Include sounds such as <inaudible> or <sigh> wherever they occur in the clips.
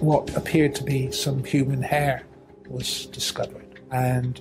what appeared to be some human hair was discovered. And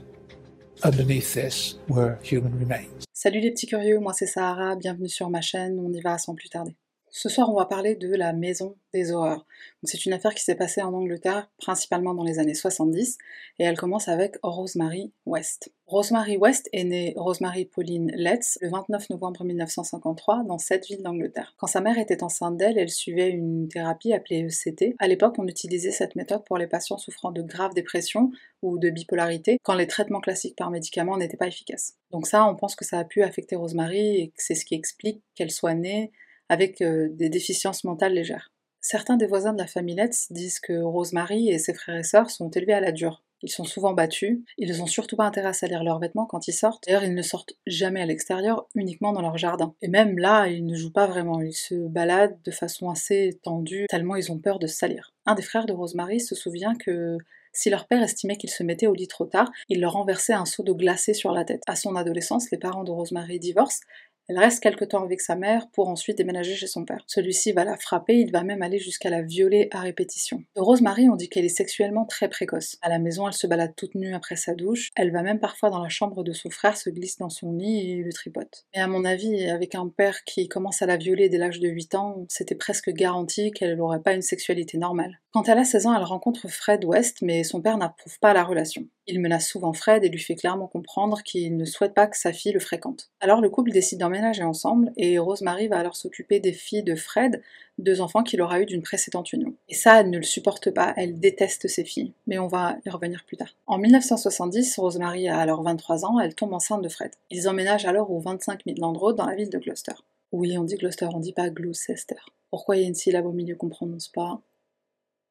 underneath this were human remains. Salut les petits curieux, moi c'est Sahara, bienvenue sur ma chaîne, on y va sans plus tarder. Ce soir, on va parler de la Maison des Horreurs. C'est une affaire qui s'est passée en Angleterre, principalement dans les années 70, et elle commence avec Rosemary West. Rosemary West est née Rosemary Pauline Letts le 29 novembre 1953 dans cette ville d'Angleterre. Quand sa mère était enceinte d'elle, elle suivait une thérapie appelée ECT. À l'époque, on utilisait cette méthode pour les patients souffrant de graves dépressions ou de bipolarité, quand les traitements classiques par médicaments n'étaient pas efficaces. Donc ça, on pense que ça a pu affecter Rosemary et que c'est ce qui explique qu'elle soit née avec euh, des déficiences mentales légères. Certains des voisins de la famille Letts disent que Rosemary et ses frères et sœurs sont élevés à la dure. Ils sont souvent battus, ils n'ont surtout pas intérêt à salir leurs vêtements quand ils sortent. D'ailleurs, ils ne sortent jamais à l'extérieur, uniquement dans leur jardin. Et même là, ils ne jouent pas vraiment, ils se baladent de façon assez tendue, tellement ils ont peur de salir. Un des frères de Rosemary se souvient que si leur père estimait qu'ils se mettaient au lit trop tard, il leur renversait un seau d'eau glacée sur la tête. À son adolescence, les parents de Rosemary divorcent elle reste quelque temps avec sa mère pour ensuite déménager chez son père. Celui-ci va la frapper, il va même aller jusqu'à la violer à répétition. De Rosemary, on dit qu'elle est sexuellement très précoce. À la maison, elle se balade toute nue après sa douche. Elle va même parfois dans la chambre de son frère, se glisse dans son lit et le tripote. Mais à mon avis, avec un père qui commence à la violer dès l'âge de 8 ans, c'était presque garanti qu'elle n'aurait pas une sexualité normale. Quand elle a 16 ans, elle rencontre Fred West, mais son père n'approuve pas la relation. Il menace souvent Fred et lui fait clairement comprendre qu'il ne souhaite pas que sa fille le fréquente. Alors le couple décide d'emménager ensemble et Rosemary va alors s'occuper des filles de Fred, deux enfants qu'il aura eu d'une précédente union. Et ça, elle ne le supporte pas, elle déteste ses filles, mais on va y revenir plus tard. En 1970, Rosemary a alors 23 ans, elle tombe enceinte de Fred. Ils emménagent alors au 25 Midland Road dans la ville de Gloucester. Oui, on dit Gloucester, on dit pas Gloucester. Pourquoi il y a une syllabe au milieu qu'on prononce pas?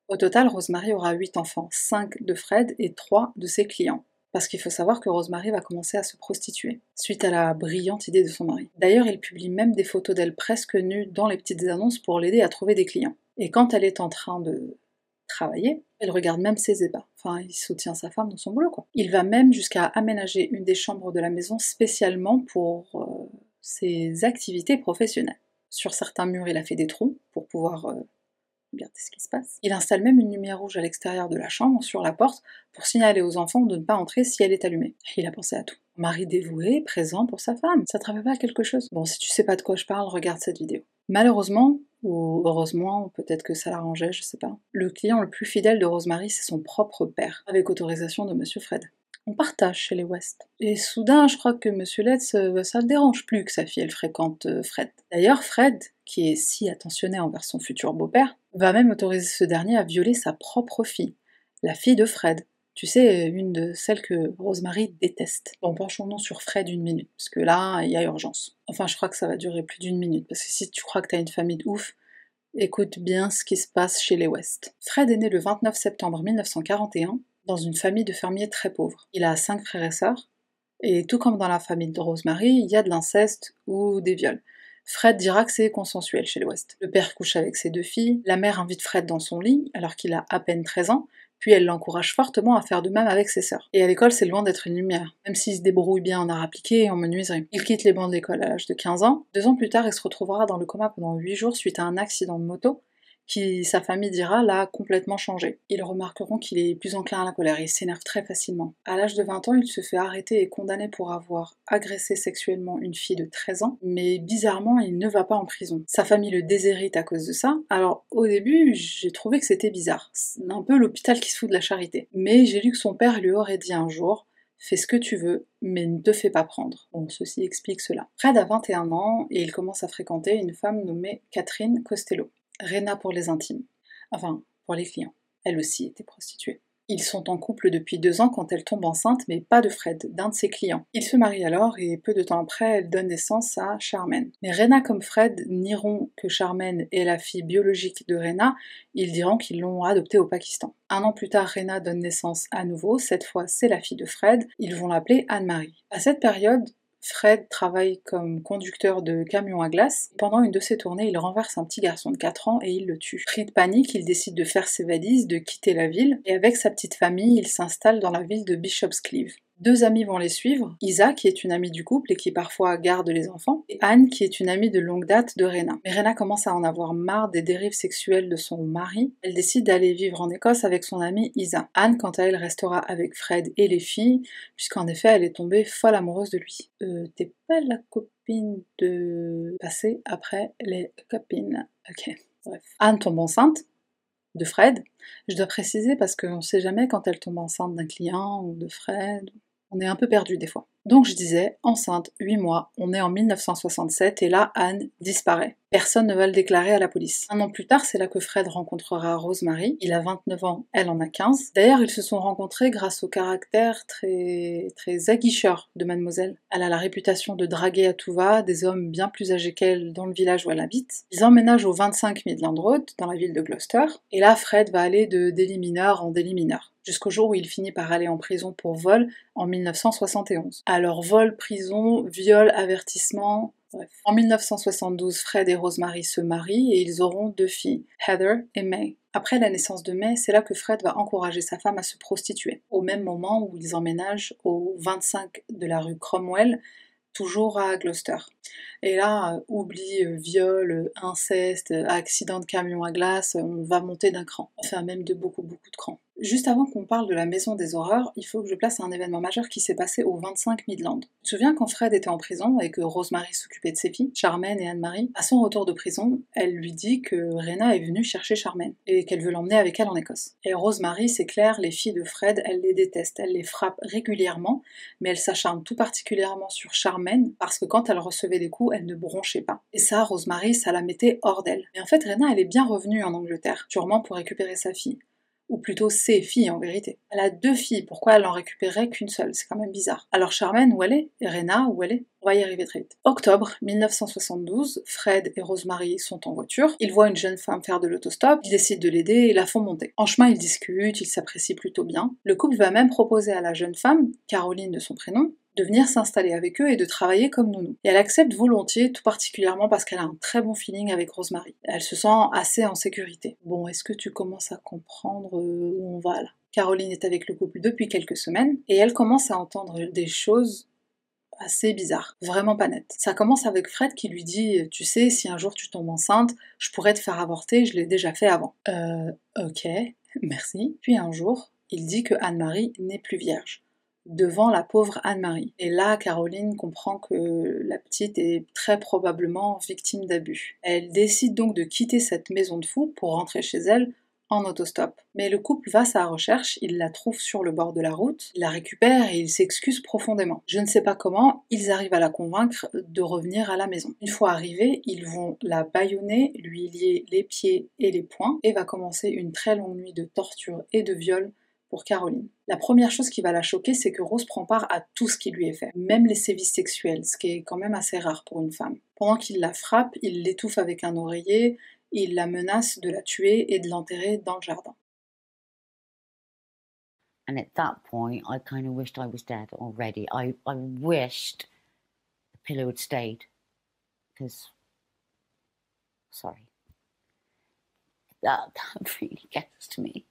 Au total, Rosemary aura 8 enfants, 5 de Fred et 3 de ses clients. Parce qu'il faut savoir que Rosemary va commencer à se prostituer, suite à la brillante idée de son mari. D'ailleurs, il publie même des photos d'elle presque nue dans les petites annonces pour l'aider à trouver des clients. Et quand elle est en train de travailler, elle regarde même ses ébats. Enfin, il soutient sa femme dans son boulot, quoi. Il va même jusqu'à aménager une des chambres de la maison spécialement pour euh, ses activités professionnelles. Sur certains murs, il a fait des trous pour pouvoir euh, Regardez ce qui se passe. Il installe même une lumière rouge à l'extérieur de la chambre, sur la porte, pour signaler aux enfants de ne pas entrer si elle est allumée. Il a pensé à tout. Mari dévoué, présent pour sa femme. Ça te pas quelque chose Bon, si tu sais pas de quoi je parle, regarde cette vidéo. Malheureusement, ou heureusement, peut-être que ça l'arrangeait, je sais pas. Le client le plus fidèle de Rosemary, c'est son propre père, avec autorisation de Monsieur Fred. On partage chez les West. Et soudain, je crois que Monsieur Letts, euh, ça le dérange plus que sa fille, fréquente euh, Fred. D'ailleurs, Fred, qui est si attentionné envers son futur beau-père, va même autoriser ce dernier à violer sa propre fille, la fille de Fred. Tu sais, une de celles que Rosemary déteste. Bon, penchons-nous sur Fred une minute, parce que là, il y a urgence. Enfin, je crois que ça va durer plus d'une minute, parce que si tu crois que t'as une famille de ouf, écoute bien ce qui se passe chez les West. Fred est né le 29 septembre 1941 dans une famille de fermiers très pauvres. Il a cinq frères et sœurs, et tout comme dans la famille de Rosemary, il y a de l'inceste ou des viols. Fred dira que c'est consensuel chez l'Ouest. Le père couche avec ses deux filles, la mère invite Fred dans son lit alors qu'il a à peine 13 ans, puis elle l'encourage fortement à faire de même avec ses sœurs. Et à l'école, c'est loin d'être une lumière, même s'il se débrouille bien en art appliqué et en menuiserie. Il quitte les bancs de l'école à l'âge de 15 ans. Deux ans plus tard, il se retrouvera dans le coma pendant 8 jours suite à un accident de moto qui, sa famille dira, l'a complètement changé. Ils remarqueront qu'il est plus enclin à la colère, il s'énerve très facilement. À l'âge de 20 ans, il se fait arrêter et condamner pour avoir agressé sexuellement une fille de 13 ans, mais bizarrement, il ne va pas en prison. Sa famille le déshérite à cause de ça. Alors, au début, j'ai trouvé que c'était bizarre. C'est un peu l'hôpital qui se fout de la charité. Mais j'ai lu que son père lui aurait dit un jour Fais ce que tu veux, mais ne te fais pas prendre. Bon, ceci explique cela. Fred a 21 ans et il commence à fréquenter une femme nommée Catherine Costello. Rena pour les intimes. Enfin, pour les clients. Elle aussi était prostituée. Ils sont en couple depuis deux ans quand elle tombe enceinte, mais pas de Fred, d'un de ses clients. Ils se marient alors et peu de temps après, elle donne naissance à Charmaine. Mais Rena comme Fred nieront que Charmaine est la fille biologique de Rena, ils diront qu'ils l'ont adoptée au Pakistan. Un an plus tard, Rena donne naissance à nouveau, cette fois c'est la fille de Fred, ils vont l'appeler Anne-Marie. À cette période, Fred travaille comme conducteur de camion à glace. Pendant une de ses tournées, il renverse un petit garçon de 4 ans et il le tue. Pris de panique, il décide de faire ses valises, de quitter la ville, et avec sa petite famille, il s'installe dans la ville de Bishop's Cleeve. Deux amis vont les suivre, Isa qui est une amie du couple et qui parfois garde les enfants, et Anne qui est une amie de longue date de Rena. Mais Rena commence à en avoir marre des dérives sexuelles de son mari. Elle décide d'aller vivre en Écosse avec son amie Isa. Anne, quant à elle, restera avec Fred et les filles, puisqu'en effet elle est tombée folle amoureuse de lui. Euh, t'es pas la copine de... passer après les copines. Ok, bref. Anne tombe enceinte, de Fred. Je dois préciser parce qu'on ne sait jamais quand elle tombe enceinte d'un client ou de Fred. On est un peu perdu des fois. Donc je disais, enceinte, 8 mois, on est en 1967 et là, Anne disparaît. Personne ne va le déclarer à la police. Un an plus tard, c'est là que Fred rencontrera Rosemary. Il a 29 ans, elle en a 15. D'ailleurs, ils se sont rencontrés grâce au caractère très, très aguicheur de mademoiselle. Elle a la réputation de draguer à tout va des hommes bien plus âgés qu'elle dans le village où elle habite. Ils emménagent au 25 Midland Road, dans la ville de Gloucester. Et là, Fred va aller de délit mineur en délit mineur jusqu'au jour où il finit par aller en prison pour vol en 1971. Alors vol, prison, viol, avertissement, bref. En 1972, Fred et Rosemary se marient et ils auront deux filles, Heather et May. Après la naissance de May, c'est là que Fred va encourager sa femme à se prostituer, au même moment où ils emménagent au 25 de la rue Cromwell, toujours à Gloucester. Et là, euh, oublie euh, viol, inceste, accident de camion à glace, on va monter d'un cran. Enfin, même de beaucoup, beaucoup de crans. Juste avant qu'on parle de la maison des horreurs, il faut que je place un événement majeur qui s'est passé au 25 Midland. Tu te souviens quand Fred était en prison et que Rosemary s'occupait de ses filles, Charmaine et Anne-Marie? À son retour de prison, elle lui dit que Rena est venue chercher Charmaine et qu'elle veut l'emmener avec elle en Écosse. Et Rosemary, c'est clair, les filles de Fred, elle les déteste, elle les frappe régulièrement, mais elle s'acharne tout particulièrement sur Charmaine parce que quand elle recevait des coups, elle ne bronchait pas. Et ça, Rosemary, ça la mettait hors d'elle. Mais en fait, Rena, elle est bien revenue en Angleterre, sûrement pour récupérer sa fille ou plutôt ses filles en vérité. Elle a deux filles, pourquoi elle en récupérait qu'une seule? C'est quand même bizarre. Alors Charmaine, où elle est? Et Rena, où elle est? On va y arriver très vite. Octobre 1972, Fred et Rosemary sont en voiture. Ils voient une jeune femme faire de l'autostop, ils décident de l'aider et la font monter. En chemin, ils discutent, ils s'apprécient plutôt bien. Le couple va même proposer à la jeune femme, Caroline de son prénom, de venir s'installer avec eux et de travailler comme nounou. Et elle accepte volontiers, tout particulièrement parce qu'elle a un très bon feeling avec Rosemary. Elle se sent assez en sécurité. Bon, est-ce que tu commences à comprendre euh, où on va là? Caroline est avec le couple depuis quelques semaines et elle commence à entendre des choses assez bizarres, vraiment pas nettes. Ça commence avec Fred qui lui dit Tu sais, si un jour tu tombes enceinte, je pourrais te faire avorter, je l'ai déjà fait avant. Euh, ok, <laughs> merci. Puis un jour, il dit que Anne-Marie n'est plus vierge devant la pauvre Anne-Marie. Et là, Caroline comprend que la petite est très probablement victime d'abus. Elle décide donc de quitter cette maison de fou pour rentrer chez elle en autostop. Mais le couple va sa recherche, il la trouve sur le bord de la route, la récupère et il s'excuse profondément. Je ne sais pas comment, ils arrivent à la convaincre de revenir à la maison. Une fois arrivés, ils vont la bâillonner, lui lier les pieds et les poings, et va commencer une très longue nuit de torture et de viol pour Caroline. La première chose qui va la choquer, c'est que Rose prend part à tout ce qui lui est fait, même les sévices sexuels, ce qui est quand même assez rare pour une femme. Pendant qu'il la frappe, il l'étouffe avec un oreiller, il la menace de la tuer et de l'enterrer dans le jardin. And at that point, I kind of wished I was dead already. I, I wished the pillow had stayed. Because, sorry. That, that <laughs> really gets to me.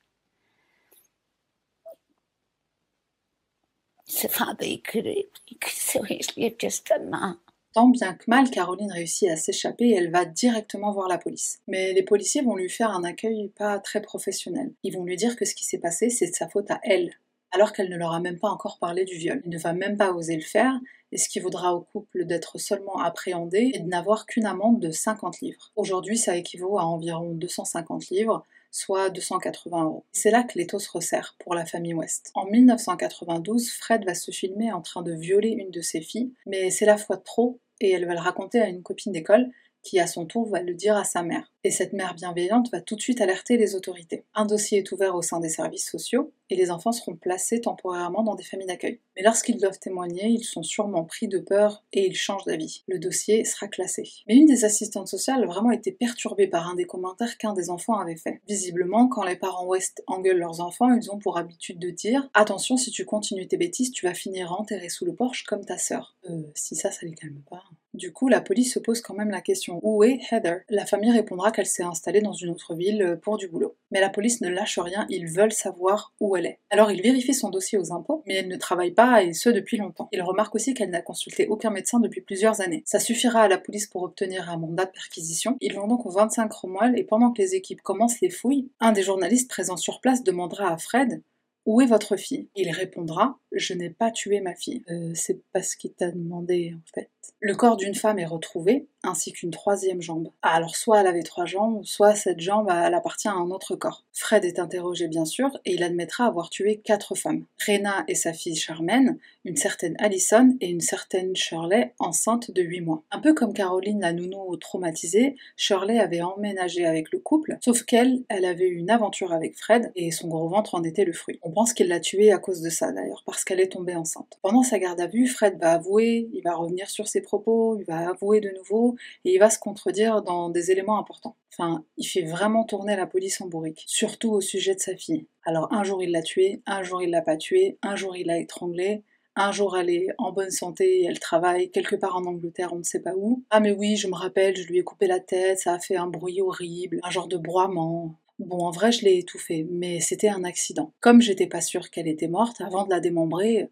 Tant bien que mal, Caroline réussit à s'échapper et elle va directement voir la police. Mais les policiers vont lui faire un accueil pas très professionnel. Ils vont lui dire que ce qui s'est passé, c'est de sa faute à elle, alors qu'elle ne leur a même pas encore parlé du viol. Elle ne va même pas oser le faire, et ce qui vaudra au couple d'être seulement appréhendé et de n'avoir qu'une amende de 50 livres. Aujourd'hui, ça équivaut à environ 250 livres, soit 280 euros. C'est là que l'étau se resserre pour la famille West. En 1992, Fred va se filmer en train de violer une de ses filles, mais c'est la fois trop et elle va le raconter à une copine d'école qui à son tour va le dire à sa mère. Et cette mère bienveillante va tout de suite alerter les autorités. Un dossier est ouvert au sein des services sociaux et les enfants seront placés temporairement dans des familles d'accueil. Mais lorsqu'ils doivent témoigner, ils sont sûrement pris de peur et ils changent d'avis. Le dossier sera classé. Mais une des assistantes sociales a vraiment été perturbée par un des commentaires qu'un des enfants avait fait. Visiblement, quand les parents West engueulent leurs enfants, ils ont pour habitude de dire Attention, si tu continues tes bêtises, tu vas finir enterré sous le porche comme ta sœur. Euh, si ça, ça les calme pas. Du coup, la police se pose quand même la question où est Heather? La famille répondra qu'elle s'est installée dans une autre ville euh, pour du boulot. Mais la police ne lâche rien, ils veulent savoir où elle est. Alors ils vérifient son dossier aux impôts, mais elle ne travaille pas et ce depuis longtemps. Ils remarquent aussi qu'elle n'a consulté aucun médecin depuis plusieurs années. Ça suffira à la police pour obtenir un mandat de perquisition. Ils vont donc au 25 Cromwell et pendant que les équipes commencent les fouilles, un des journalistes présents sur place demandera à Fred où est votre fille? Il répondra Je n'ai pas tué ma fille. Euh, c'est pas ce qu'il t'a demandé en fait. Le corps d'une femme est retrouvé, ainsi qu'une troisième jambe. Ah, alors soit elle avait trois jambes, soit cette jambe elle appartient à un autre corps. Fred est interrogé bien sûr, et il admettra avoir tué quatre femmes. Rena et sa fille Charmaine, une certaine Allison et une certaine Shirley, enceinte de 8 mois. Un peu comme Caroline la nounou traumatisée, Shirley avait emménagé avec le couple, sauf qu'elle, elle avait eu une aventure avec Fred, et son gros ventre en était le fruit. Pense qu'il l'a tuée à cause de ça d'ailleurs, parce qu'elle est tombée enceinte. Pendant sa garde à vue, Fred va avouer, il va revenir sur ses propos, il va avouer de nouveau, et il va se contredire dans des éléments importants. Enfin, il fait vraiment tourner la police en bourrique, surtout au sujet de sa fille. Alors un jour il l'a tuée, un jour il l'a pas tuée, un jour il l'a étranglée, un jour elle est en bonne santé, elle travaille quelque part en Angleterre, on ne sait pas où. Ah mais oui, je me rappelle, je lui ai coupé la tête, ça a fait un bruit horrible, un genre de broiement. Bon, en vrai, je l'ai étouffée, mais c'était un accident. Comme j'étais pas sûre qu'elle était morte, avant de la démembrer,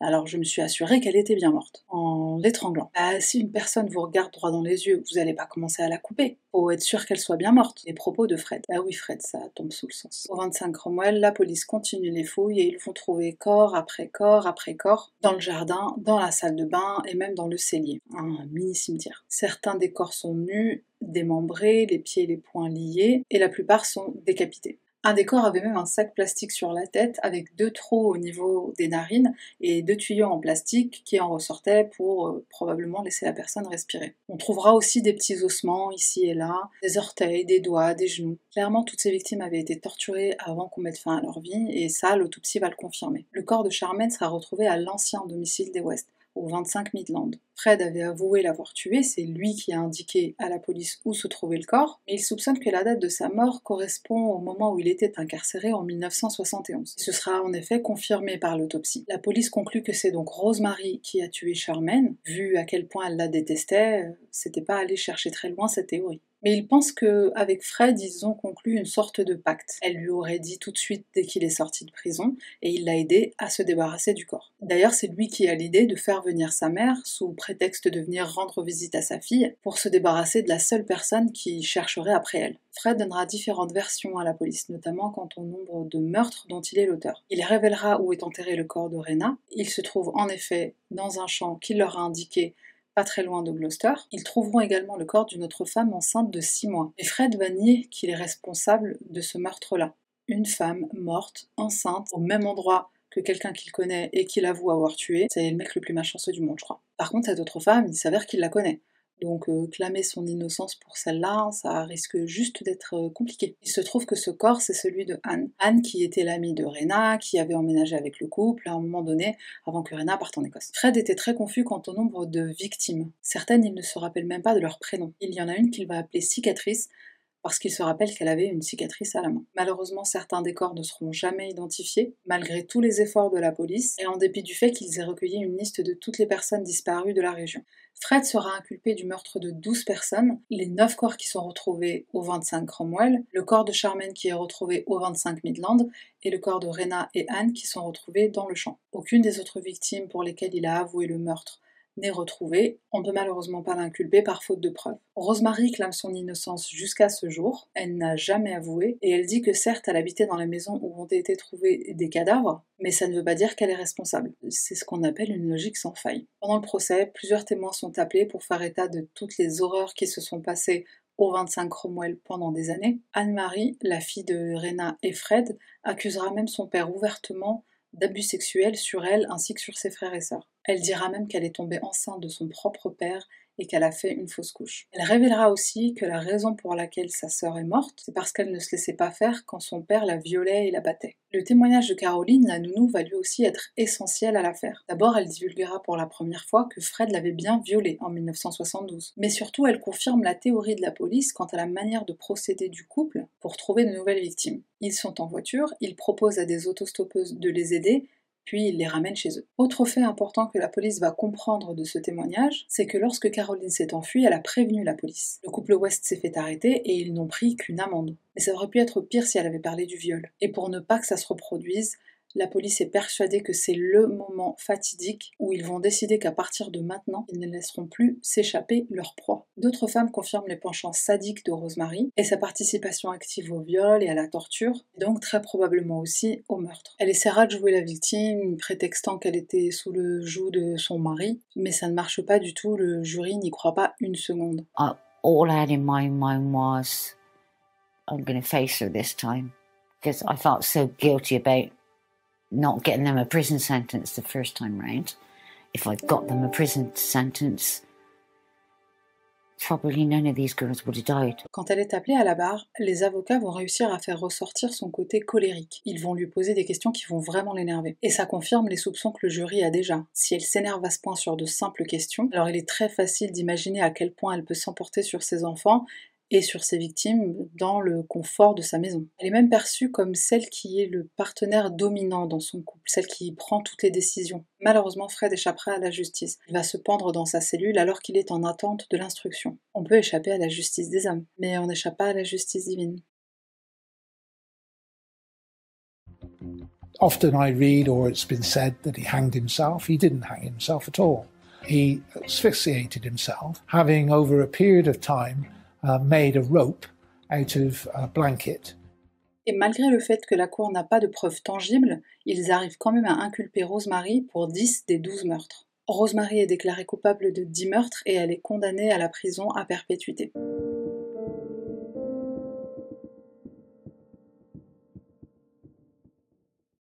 alors je me suis assurée qu'elle était bien morte, en l'étranglant. Bah, si une personne vous regarde droit dans les yeux, vous n'allez pas commencer à la couper. Faut être sûr qu'elle soit bien morte. Les propos de Fred. Ah oui, Fred, ça tombe sous le sens. Au 25 Cromwell, la police continue les fouilles et ils vont trouver corps après corps après corps dans le jardin, dans la salle de bain et même dans le cellier. Un mini cimetière. Certains des corps sont nus, démembrés, les pieds et les poings liés, et la plupart sont décapités. Un des corps avait même un sac plastique sur la tête avec deux trous au niveau des narines et deux tuyaux en plastique qui en ressortaient pour euh, probablement laisser la personne respirer. On trouvera aussi des petits ossements ici et là, des orteils, des doigts, des genoux. Clairement, toutes ces victimes avaient été torturées avant qu'on mette fin à leur vie et ça, l'autopsie va le confirmer. Le corps de Charmaine sera retrouvé à l'ancien domicile des West au 25 Midland. Fred avait avoué l'avoir tué, c'est lui qui a indiqué à la police où se trouvait le corps, mais il soupçonne que la date de sa mort correspond au moment où il était incarcéré en 1971. Ce sera en effet confirmé par l'autopsie. La police conclut que c'est donc Rosemary qui a tué Charmaine. Vu à quel point elle la détestait, euh, c'était pas aller chercher très loin cette théorie. Mais il pense qu'avec Fred, ils ont conclu une sorte de pacte. Elle lui aurait dit tout de suite dès qu'il est sorti de prison, et il l'a aidé à se débarrasser du corps. D'ailleurs, c'est lui qui a l'idée de faire venir sa mère, sous prétexte de venir rendre visite à sa fille, pour se débarrasser de la seule personne qui chercherait après elle. Fred donnera différentes versions à la police, notamment quant au nombre de meurtres dont il est l'auteur. Il révélera où est enterré le corps de Rena. Il se trouve en effet dans un champ qu'il leur a indiqué pas très loin de Gloucester. Ils trouveront également le corps d'une autre femme enceinte de 6 mois. Et Fred va nier qu'il est responsable de ce meurtre-là. Une femme morte, enceinte, au même endroit que quelqu'un qu'il connaît et qu'il avoue avoir tué, c'est le mec le plus malchanceux du monde, je crois. Par contre, cette autre femme, il s'avère qu'il la connaît. Donc euh, clamer son innocence pour celle-là, ça risque juste d'être euh, compliqué. Il se trouve que ce corps, c'est celui de Anne. Anne qui était l'amie de Rena, qui avait emménagé avec le couple à un moment donné, avant que Rena parte en Écosse. Fred était très confus quant au nombre de victimes. Certaines, il ne se rappelle même pas de leur prénom. Il y en a une qu'il va appeler cicatrice, parce qu'il se rappelle qu'elle avait une cicatrice à la main. Malheureusement, certains des corps ne seront jamais identifiés, malgré tous les efforts de la police, et en dépit du fait qu'ils aient recueilli une liste de toutes les personnes disparues de la région. Fred sera inculpé du meurtre de 12 personnes, les 9 corps qui sont retrouvés au 25 Cromwell, le corps de Charmaine qui est retrouvé au 25 Midland, et le corps de Rena et Anne qui sont retrouvés dans le champ. Aucune des autres victimes pour lesquelles il a avoué le meurtre n'est retrouvé, on ne peut malheureusement pas l'inculper par faute de preuves. Rosemary clame son innocence jusqu'à ce jour, elle n'a jamais avoué, et elle dit que certes elle habitait dans la maison où ont été trouvés des cadavres, mais ça ne veut pas dire qu'elle est responsable. C'est ce qu'on appelle une logique sans faille. Pendant le procès, plusieurs témoins sont appelés pour faire état de toutes les horreurs qui se sont passées au 25 Cromwell pendant des années. Anne-Marie, la fille de Rena et Fred, accusera même son père ouvertement d'abus sexuels sur elle ainsi que sur ses frères et sœurs. Elle dira même qu'elle est tombée enceinte de son propre père et qu'elle a fait une fausse couche. Elle révélera aussi que la raison pour laquelle sa sœur est morte, c'est parce qu'elle ne se laissait pas faire quand son père la violait et la battait. Le témoignage de Caroline, la nounou, va lui aussi être essentiel à l'affaire. D'abord, elle divulguera pour la première fois que Fred l'avait bien violée en 1972. Mais surtout, elle confirme la théorie de la police quant à la manière de procéder du couple pour trouver de nouvelles victimes. Ils sont en voiture, ils proposent à des autostoppeuses de les aider, puis ils les ramènent chez eux. Autre fait important que la police va comprendre de ce témoignage, c'est que lorsque Caroline s'est enfuie, elle a prévenu la police. Le couple West s'est fait arrêter et ils n'ont pris qu'une amende. Mais ça aurait pu être pire si elle avait parlé du viol. Et pour ne pas que ça se reproduise, la police est persuadée que c'est le moment fatidique où ils vont décider qu'à partir de maintenant, ils ne laisseront plus s'échapper leur proie. D'autres femmes confirment les penchants sadiques de Rosemary et sa participation active au viol et à la torture, donc très probablement aussi au meurtre. Elle essaiera de jouer la victime, prétextant qu'elle était sous le joug de son mari, mais ça ne marche pas du tout, le jury n'y croit pas une seconde. Uh, all I had in my mind was, I'm to face her this time. Because I felt so guilty about not getting them a prison sentence the first time round. If got them a prison sentence, probably none of these girls would have died. Quand elle est appelée à la barre, les avocats vont réussir à faire ressortir son côté colérique. Ils vont lui poser des questions qui vont vraiment l'énerver. Et ça confirme les soupçons que le jury a déjà. Si elle s'énerve à ce point sur de simples questions, alors il est très facile d'imaginer à quel point elle peut s'emporter sur ses enfants et sur ses victimes dans le confort de sa maison. Elle est même perçue comme celle qui est le partenaire dominant dans son couple, celle qui prend toutes les décisions. Malheureusement, Fred échappera à la justice. Il va se pendre dans sa cellule alors qu'il est en attente de l'instruction. On peut échapper à la justice des hommes, mais on n'échappe pas à la justice divine. Often I read, or it's been said, that he hanged himself. He didn't hang himself at all. He asphyxiated himself, having over a period of time made a rope out of a blanket. Et malgré le fait que la Cour n'a pas de preuves tangibles, ils arrivent quand même à inculper Rosemary pour 10 des 12 meurtres. Rosemary est déclarée coupable de 10 meurtres et elle est condamnée à la prison à perpétuité.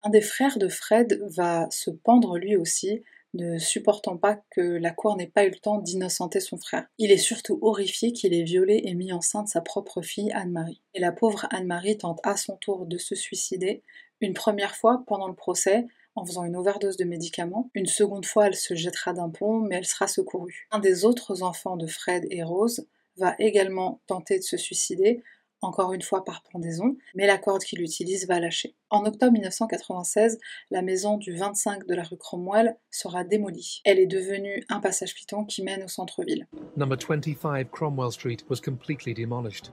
Un des frères de Fred va se pendre lui aussi, ne supportant pas que la cour n'ait pas eu le temps d'innocenter son frère. Il est surtout horrifié qu'il ait violé et mis enceinte sa propre fille Anne-Marie. Et la pauvre Anne-Marie tente à son tour de se suicider, une première fois pendant le procès, en faisant une overdose de médicaments. Une seconde fois, elle se jettera d'un pont, mais elle sera secourue. Un des autres enfants de Fred et Rose va également tenter de se suicider encore une fois par pendaison, mais la corde qu'il utilise va lâcher. En octobre 1996, la maison du 25 de la rue Cromwell sera démolie. Elle est devenue un passage piéton qui mène au centre-ville. Number 25 Cromwell Street was completely demolished.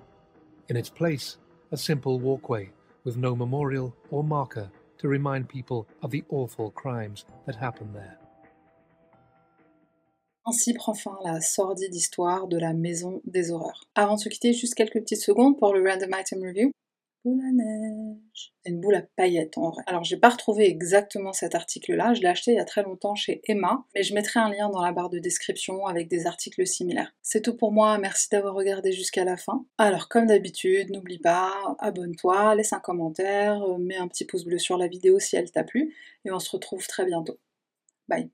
In its place, a simple walkway with no memorial or marker to remind people of the awful crimes that happened there. Ainsi prend fin la sordide histoire de la maison des horreurs. Avant de se quitter, juste quelques petites secondes pour le Random Item Review. Boule à neige. Une boule à paillettes en vrai. Alors j'ai pas retrouvé exactement cet article-là, je l'ai acheté il y a très longtemps chez Emma, mais je mettrai un lien dans la barre de description avec des articles similaires. C'est tout pour moi, merci d'avoir regardé jusqu'à la fin. Alors comme d'habitude, n'oublie pas, abonne-toi, laisse un commentaire, mets un petit pouce bleu sur la vidéo si elle t'a plu, et on se retrouve très bientôt. Bye